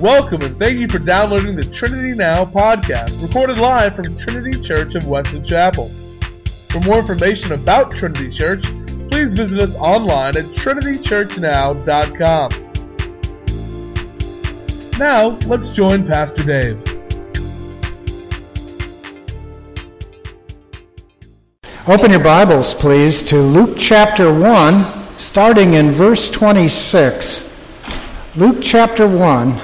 Welcome and thank you for downloading the Trinity Now podcast, recorded live from Trinity Church of Wesley Chapel. For more information about Trinity Church, please visit us online at trinitychurchnow.com. Now, let's join Pastor Dave. Open your Bibles, please, to Luke chapter 1, starting in verse 26. Luke chapter 1,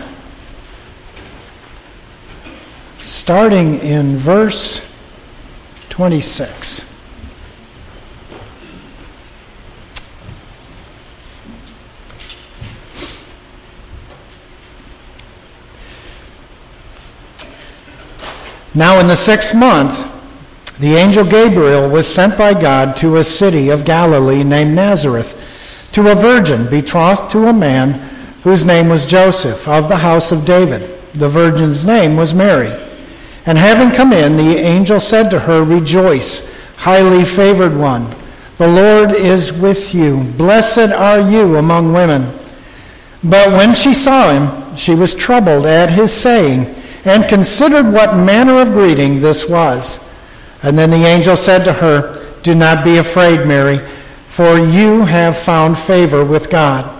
starting in verse 26. Now, in the sixth month, the angel Gabriel was sent by God to a city of Galilee named Nazareth to a virgin betrothed to a man whose name was Joseph of the house of David. The virgin's name was Mary. And having come in, the angel said to her, Rejoice, highly favored one. The Lord is with you. Blessed are you among women. But when she saw him, she was troubled at his saying and considered what manner of greeting this was. And then the angel said to her, Do not be afraid, Mary, for you have found favor with God.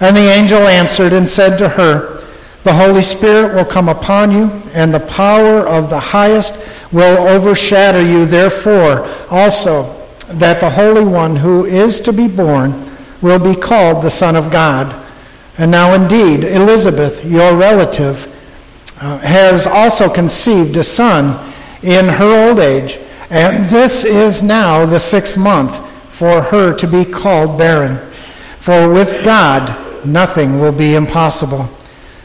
And the angel answered and said to her, The Holy Spirit will come upon you, and the power of the highest will overshadow you. Therefore, also, that the Holy One who is to be born will be called the Son of God. And now, indeed, Elizabeth, your relative, uh, has also conceived a son in her old age, and this is now the sixth month for her to be called barren. For with God nothing will be impossible.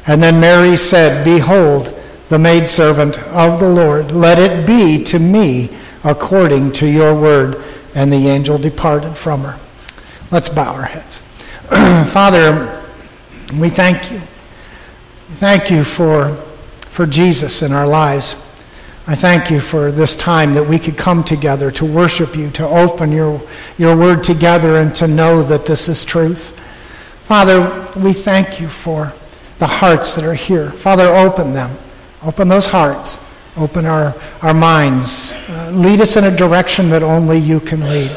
And then Mary said, Behold, the maidservant of the Lord, let it be to me according to your word. And the angel departed from her. Let's bow our heads. Father, we thank you. Thank you for for Jesus in our lives. I thank you for this time that we could come together to worship you, to open your, your word together, and to know that this is truth. Father, we thank you for the hearts that are here. Father, open them. Open those hearts. Open our, our minds. Uh, lead us in a direction that only you can lead.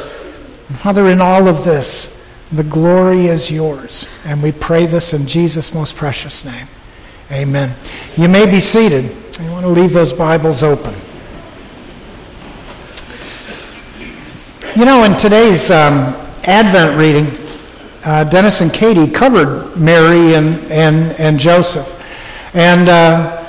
Father, in all of this, the glory is yours. And we pray this in Jesus' most precious name. Amen. You may be seated. You want to leave those Bibles open. You know, in today's um, Advent reading, uh, Dennis and Katie covered Mary and, and, and Joseph. And, uh,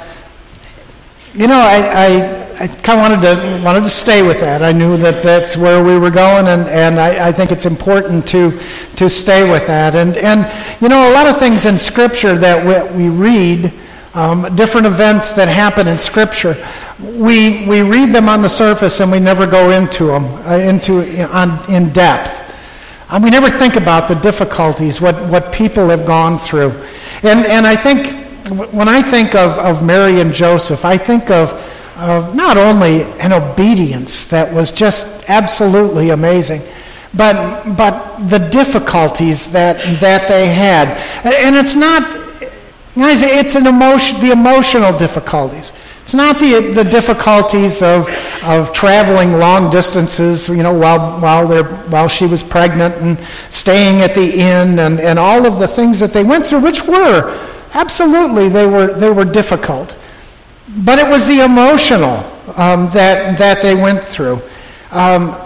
you know, I, I, I kind of wanted to, wanted to stay with that. I knew that that's where we were going, and, and I, I think it's important to, to stay with that. And, and, you know, a lot of things in Scripture that we, we read um, different events that happen in Scripture. We, we read them on the surface and we never go into them uh, into, on, in depth. And we never think about the difficulties, what, what people have gone through. And, and I think, when I think of, of Mary and Joseph, I think of uh, not only an obedience that was just absolutely amazing, but, but the difficulties that, that they had. And it's not Guys, it's an emotion, the emotional difficulties. It's not the, the difficulties of, of traveling long distances, you know, while, while, while she was pregnant and staying at the inn and, and all of the things that they went through, which were, absolutely, they were, they were difficult. But it was the emotional um, that, that they went through. Um,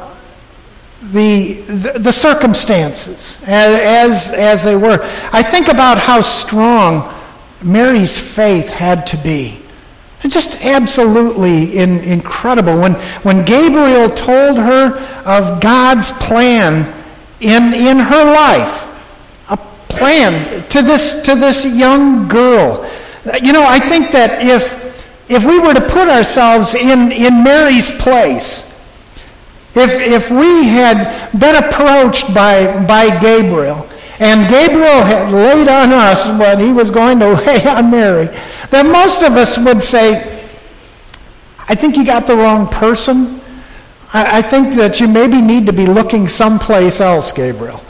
the, the, the, circumstances as, as they were. I think about how strong Mary's faith had to be. Just absolutely in, incredible. When, when Gabriel told her of God's plan in, in her life, a plan to this, to this young girl. You know, I think that if if we were to put ourselves in, in Mary's place, if, if we had been approached by, by Gabriel, and Gabriel had laid on us what he was going to lay on Mary, That most of us would say, I think you got the wrong person. I, I think that you maybe need to be looking someplace else, Gabriel,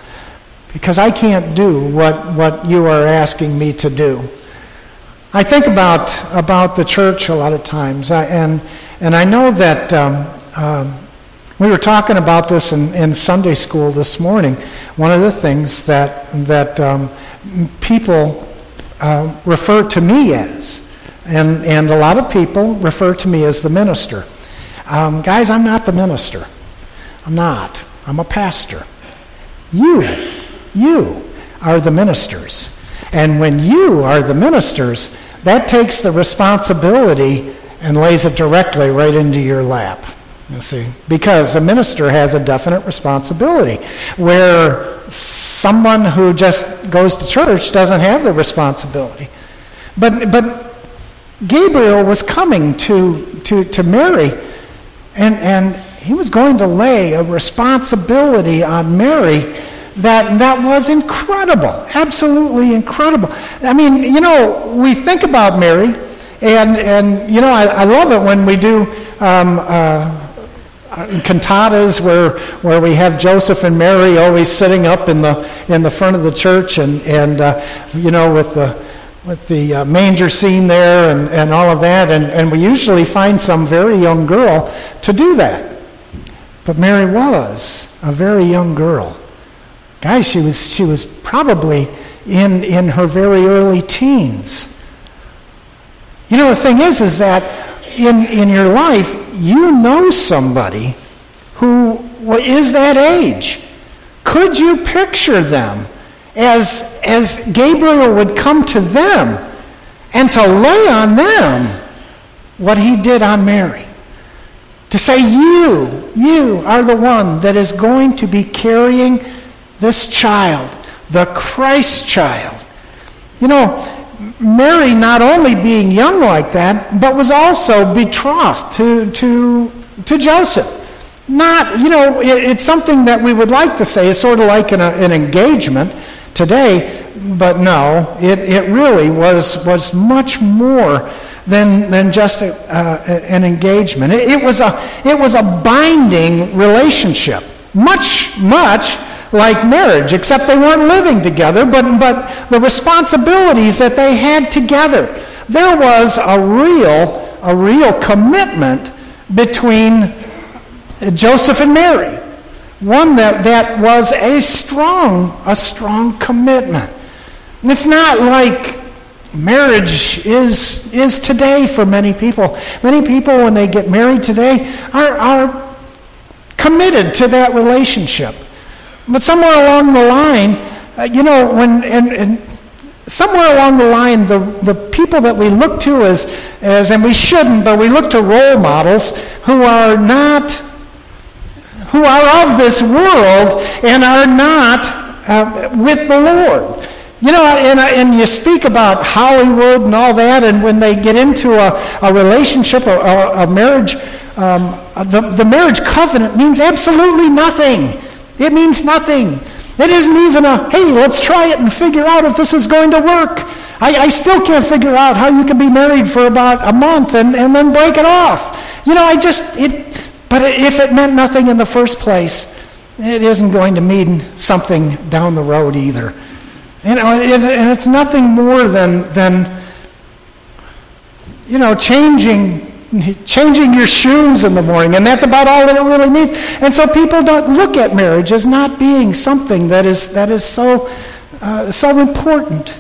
because I can't do what, what you are asking me to do. I think about, about the church a lot of times, I, and, and I know that um, um, we were talking about this in, in Sunday school this morning. One of the things that, that um, people uh, refer to me as and, and a lot of people refer to me as the minister. Um, guys, I'm not the minister. I'm not. I'm a pastor. You, you are the ministers. And when you are the ministers, that takes the responsibility and lays it directly right into your lap. You see, because a minister has a definite responsibility, where someone who just goes to church doesn't have the responsibility. But, but Gabriel was coming to, to, to Mary, and, and he was going to lay a responsibility on Mary that, that was incredible, absolutely incredible. I mean, you know, we think about Mary, and, and you know, I, I love it when we do um, uh, cantatas where, where we have Joseph and Mary always sitting up in the, in the front of the church, and, and uh, you know, with the with the uh, manger scene there and, and all of that, and, and we usually find some very young girl to do that. But Mary was a very young girl. Guys, she was, she was probably in, in her very early teens. You know, the thing is, is that in, in your life, you know somebody who is that age. Could you picture them? as, as Gabriel would come to them and to lay on them what he did on Mary. To say, You, you are the one that is going to be carrying this child, the Christ child. You know, Mary not only being young like that, but was also betrothed to, to, to Joseph. Not, you know, it, it's something that we would like to say is sort of like an, an engagement today, but no, it, it really was, was much more than, than just a, uh, an engagement. It, it, was a, it was a binding relationship, much, much like marriage, except they weren't living together, but, but the responsibilities that they had together. There was a real, a real commitment between Joseph and Mary one that, that was a strong, a strong commitment. And it's not like marriage is, is today for many people. Many people, when they get married today, are, are committed to that relationship. But somewhere along the line, uh, you know, when, and, and somewhere along the line, the, the people that we look to as, as, and we shouldn't, but we look to role models who are not who are of this world and are not uh, with the Lord. You know, and, and you speak about Hollywood and all that, and when they get into a, a relationship, a, a marriage, um, the, the marriage covenant means absolutely nothing. It means nothing. It isn't even a, hey, let's try it and figure out if this is going to work. I, I still can't figure out how you can be married for about a month and, and then break it off. You know, I just, it, but if it meant nothing in the first place, it isn't going to mean something down the road either. You know, it, and it's nothing more than, than you know, changing changing your shoes in the morning, and that's about all that it really means. And so people don't look at marriage as not being something that is, that is so, uh, so important.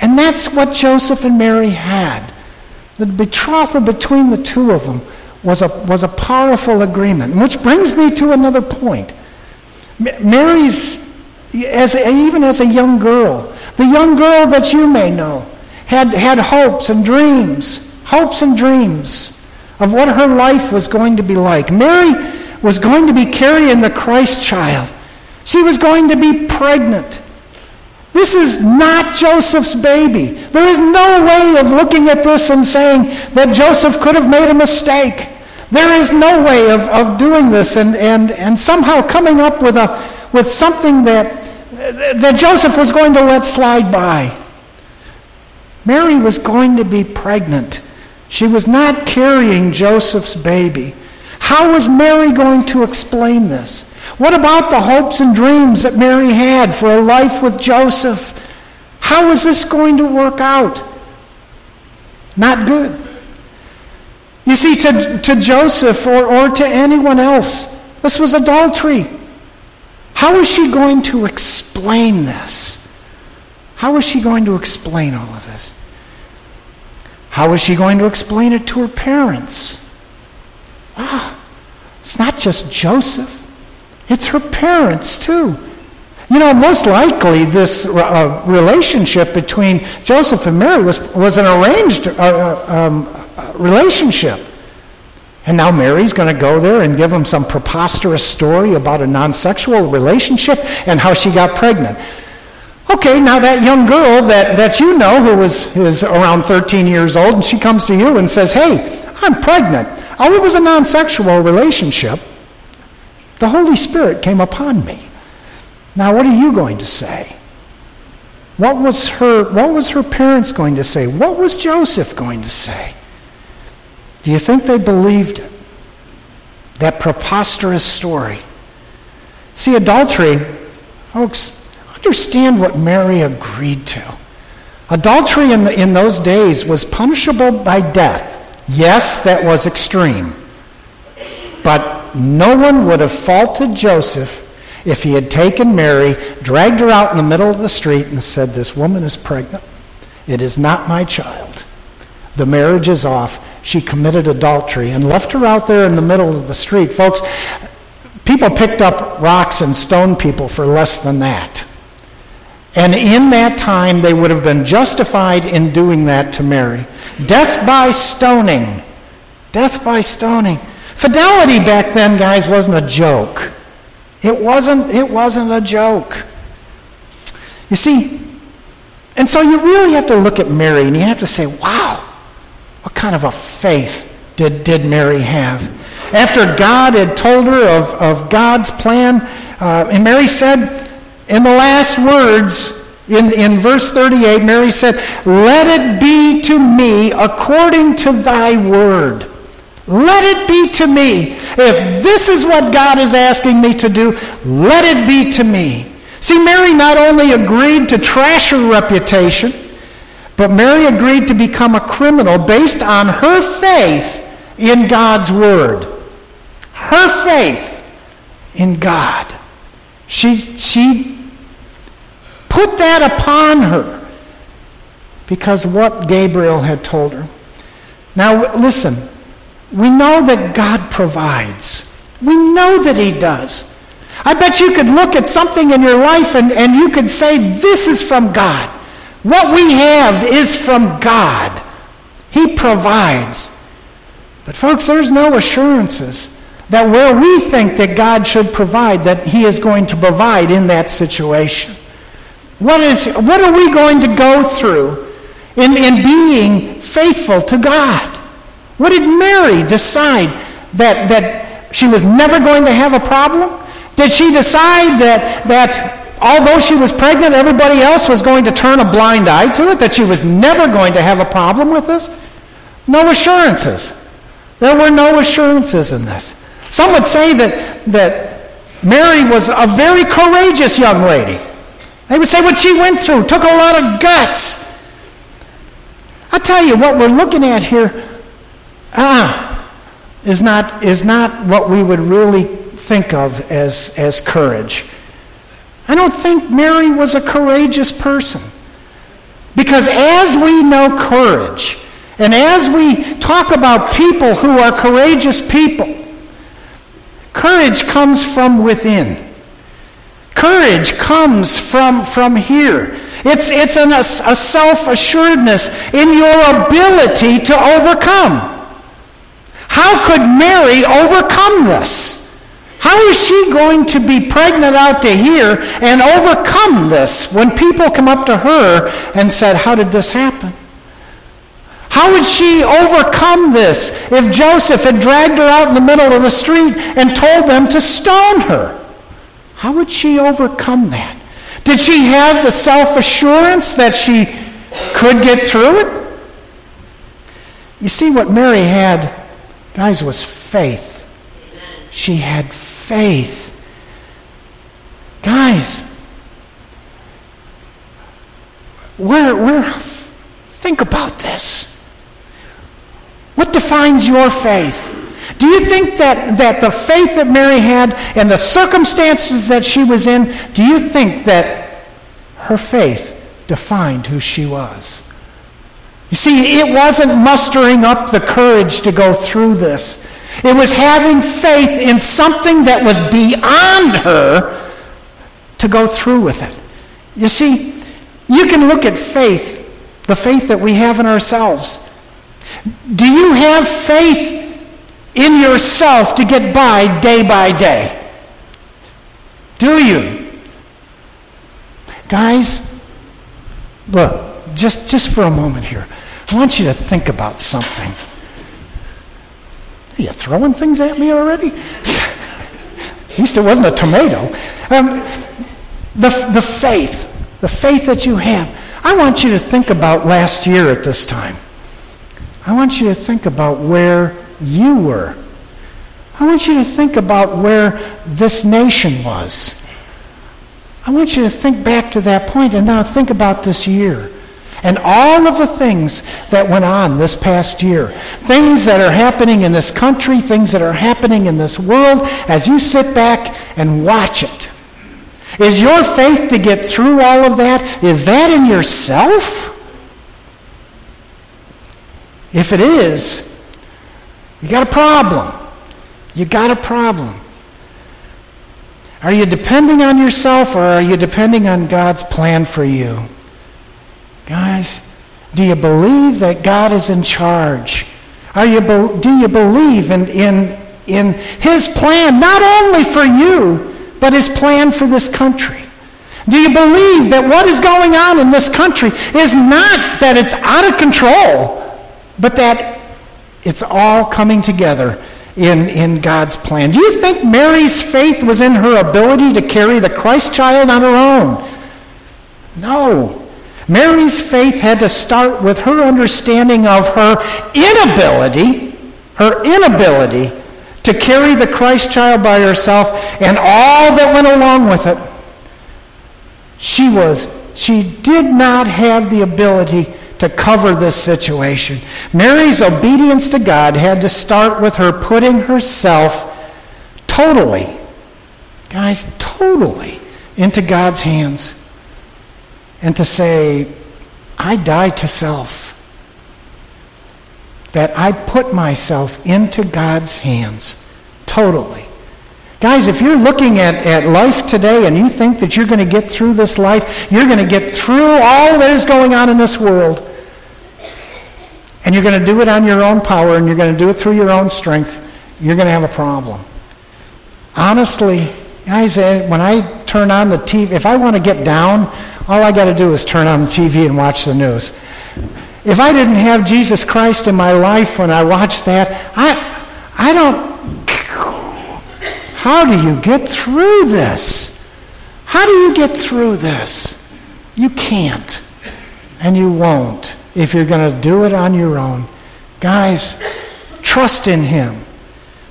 And that's what Joseph and Mary had. The betrothal between the two of them was a, was a powerful agreement. Which brings me to another point. Mary's, as even as a young girl, the young girl that you may know, had, had hopes and dreams, hopes and dreams of what her life was going to be like. Mary was going to be carrying the Christ child. She was going to be pregnant. This is not Joseph's baby. There is no way of looking at this and saying that Joseph could have made a mistake. There is no way of, of doing this and, and, and somehow coming up with, a, with something that, that Joseph was going to let slide by. Mary was going to be pregnant. She was not carrying Joseph's baby. How was Mary going to explain this? What about the hopes and dreams that Mary had for a life with Joseph? How was this going to work out? Not good. You see, to, to Joseph or, or to anyone else, this was adultery. How is she going to explain this? How is she going to explain all of this? How is she going to explain it to her parents? Ah, it's not just Joseph, it's her parents too. You know, most likely this uh, relationship between Joseph and Mary was, was an arranged uh, uh um, uh, relationship. And now Mary's going to go there and give him some preposterous story about a non sexual relationship and how she got pregnant. Okay, now that young girl that, that you know who was is around 13 years old, and she comes to you and says, Hey, I'm pregnant. Oh, it was a non sexual relationship. The Holy Spirit came upon me. Now, what are you going to say? What was her, what was her parents going to say? What was Joseph going to say? Do you think they believed it? That preposterous story. See, adultery, folks, understand what Mary agreed to. Adultery in, the, in those days was punishable by death. Yes, that was extreme. But no one would have faulted Joseph if he had taken Mary, dragged her out in the middle of the street, and said, This woman is pregnant. It is not my child. The marriage is off. She committed adultery and left her out there in the middle of the street. Folks, people picked up rocks and stone people for less than that. And in that time, they would have been justified in doing that to Mary. Death by stoning. Death by stoning. Fidelity back then, guys, wasn't a joke. It wasn't, it wasn't a joke. You see, and so you really have to look at Mary and you have to say, wow, what kind of a faith did, did Mary have? After God had told her of, of God's plan, uh, and Mary said, in the last words, in, in verse 38, Mary said, Let it be to me according to thy word. Let it be to me. If this is what God is asking me to do, let it be to me. See, Mary not only agreed to trash her reputation, but Mary agreed to become a criminal based on her faith in God's word. Her faith in God. She, she put that upon her because what Gabriel had told her. Now, listen, we know that God provides. We know that He does. I bet you could look at something in your life and, and you could say, This is from God. What we have is from God. He provides. But, folks, there's no assurances that where we think that God should provide, that He is going to provide in that situation. What, is, what are we going to go through in, in being faithful to God? What did Mary decide that, that she was never going to have a problem? Did she decide that, that although she was pregnant, everybody else was going to turn a blind eye to it, that she was never going to have a problem with this? No assurances. There were no assurances in this. Some would say that, that Mary was a very courageous young lady. They would say what she went through took a lot of guts. I tell you, what we're looking at here ah, is, not, is not what we would really think of as, as courage. I don't think Mary was a courageous person. Because as we know courage, and as we talk about people who are courageous people, courage comes from within. Courage comes from, from here. It's, it's an, a, a self assuredness in your ability to overcome. How could Mary overcome this? How is she going to be pregnant out to here and overcome this when people come up to her and said, How did this happen? How would she overcome this if Joseph had dragged her out in the middle of the street and told them to stone her? How would she overcome that? Did she have the self assurance that she could get through it? You see, what Mary had, guys, was faith. She had faith. Guys, where, where, think about this. What defines your faith? Do you think that, that the faith that Mary had and the circumstances that she was in, do you think that her faith defined who she was? You see, it wasn't mustering up the courage to go through this. It was having faith in something that was beyond her to go through with it. You see, you can look at faith, the faith that we have in ourselves. Do you have faith in yourself to get by day by day? Do you? Guys, look, just, just for a moment here. I want you to think about something. Are you throwing things at me already? at least it wasn't a tomato. Um, the, the faith, the faith that you have. I want you to think about last year at this time. I want you to think about where you were. I want you to think about where this nation was. I want you to think back to that point and now think about this year and all of the things that went on this past year. Things that are happening in this country, things that are happening in this world as you sit back and watch it. Is your faith to get through all of that? Is that in yourself? If it is, you got a problem. You got a problem. Are you depending on yourself or are you depending on God's plan for you? Guys, do you believe that God is in charge? Are you do you believe in, in, in His plan, not only for you, but His plan for this country? Do you believe that what is going on in this country is not that it's out of control, but that it's all coming together in, in God's plan. Do you think Mary's faith was in her ability to carry the Christ child on her own? No. Mary's faith had to start with her understanding of her inability, her inability to carry the Christ child by herself and all that went along with it. She was, she did not have the ability to cover this situation. Mary's obedience to God had to start with her putting herself totally, guys, totally into God's hands. And to say, I die to self. That I put myself into God's hands totally. Guys, if you're looking at, at life today and you think that you're going to get through this life, you're going to get through all that is going on in this world, and you're going to do it on your own power and you're going to do it through your own strength, you're going to have a problem. Honestly, guys, when I turn on the TV, if I want to get down, all I got to do is turn on the TV and watch the news. If I didn't have Jesus Christ in my life when I watched that, I, I don't. How do you get through this? How do you get through this? You can't, and you won't if you're going to do it on your own. Guys, trust in Him.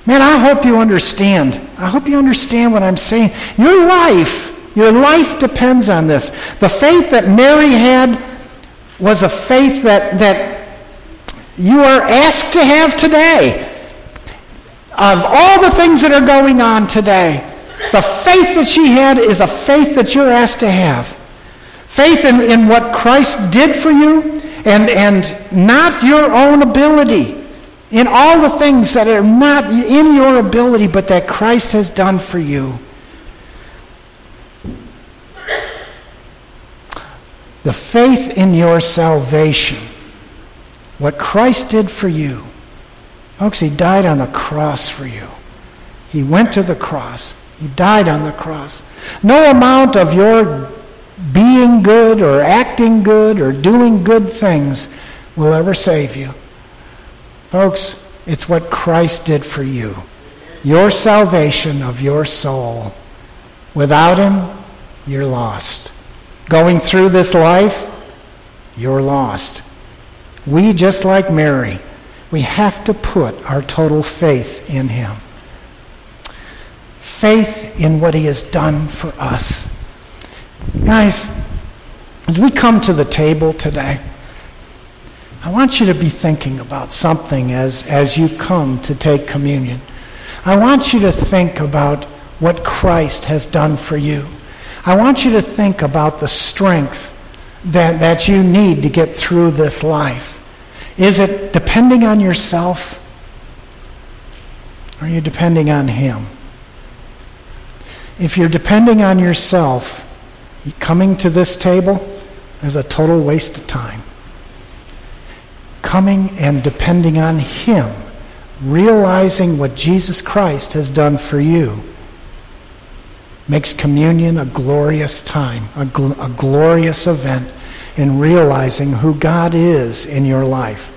Man, I hope you understand. I hope you understand what I'm saying. Your life, your life depends on this. The faith that Mary had was a faith that, that you are asked to have today. Of all the things that are going on today, the faith that she had is a faith that you're asked to have. Faith in, in what Christ did for you, and, and not your own ability in all the things that are not in your ability, but that Christ has done for you. The faith in your salvation, what Christ did for you. Folks, He died on the cross for you. He went to the cross. He died on the cross. No amount of your being good or acting good or doing good things will ever save you. Folks, it's what Christ did for you. Your salvation of your soul. Without Him, you're lost. Going through this life, you're lost. We, just like Mary, we have to put our total faith in Him. Faith in what He has done for us. Guys, as we come to the table today, I want you to be thinking about something as, as you come to take communion. I want you to think about what Christ has done for you. I want you to think about the strength that, that you need to get through this life. Is it depending on yourself? Or are you depending on Him? If you're depending on yourself, coming to this table is a total waste of time. Coming and depending on Him, realizing what Jesus Christ has done for you, makes communion a glorious time, a, gl- a glorious event in realizing who God is in your life,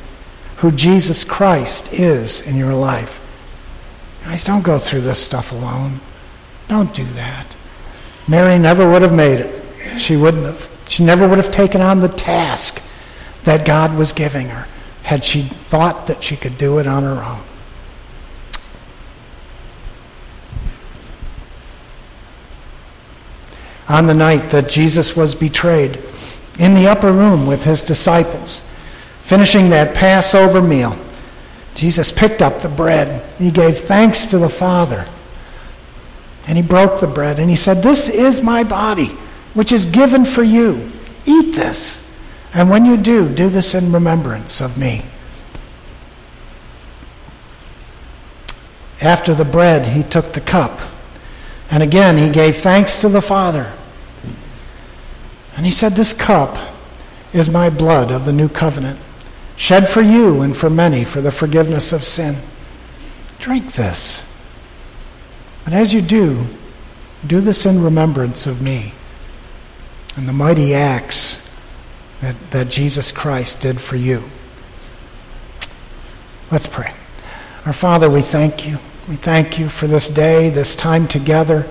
who Jesus Christ is in your life. Guys, don't go through this stuff alone. Don't do that. Mary never would have made it. She wouldn't have. She never would have taken on the task that God was giving her had she thought that she could do it on her own. On the night that Jesus was betrayed, in the upper room with his disciples, finishing that Passover meal, Jesus picked up the bread. He gave thanks to the Father. And he broke the bread and he said, This is my body, which is given for you. Eat this. And when you do, do this in remembrance of me. After the bread, he took the cup. And again, he gave thanks to the Father. And he said, This cup is my blood of the new covenant, shed for you and for many for the forgiveness of sin. Drink this. And as you do, do this in remembrance of me and the mighty acts that, that Jesus Christ did for you. Let's pray. Our Father, we thank you. We thank you for this day, this time together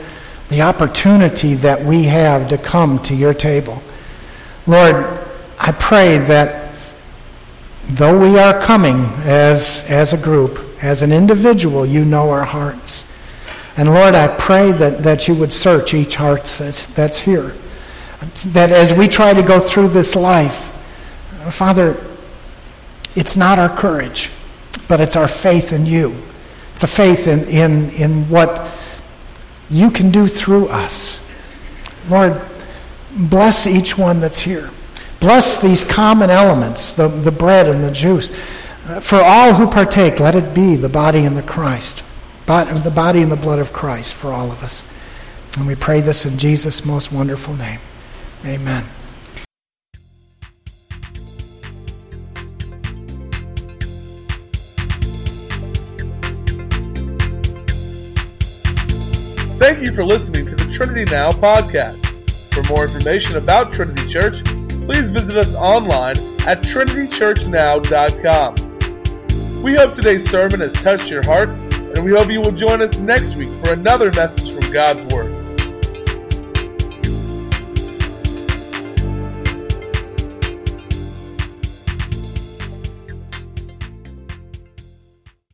the opportunity that we have to come to your table. Lord, I pray that though we are coming as, as a group, as an individual, you know our hearts. And Lord, I pray that, that you would search each heart that's, that's here. That as we try to go through this life, Father, it's not our courage, but it's our faith in you. It's a faith in, in, in what you can do through us. Lord, bless each one that's here. Bless these common elements, the, the bread and the juice. Uh, for all who partake, let it be the body and the Christ, the body and the blood of Christ for all of us. And we pray this in Jesus' most wonderful name. Amen. Thank you for listening to the Trinity Now podcast. For more information about Trinity Church, please visit us online at trinitychurchnow.com. We hope today's sermon has touched your heart, and we hope you will join us next week for another message from God's Word.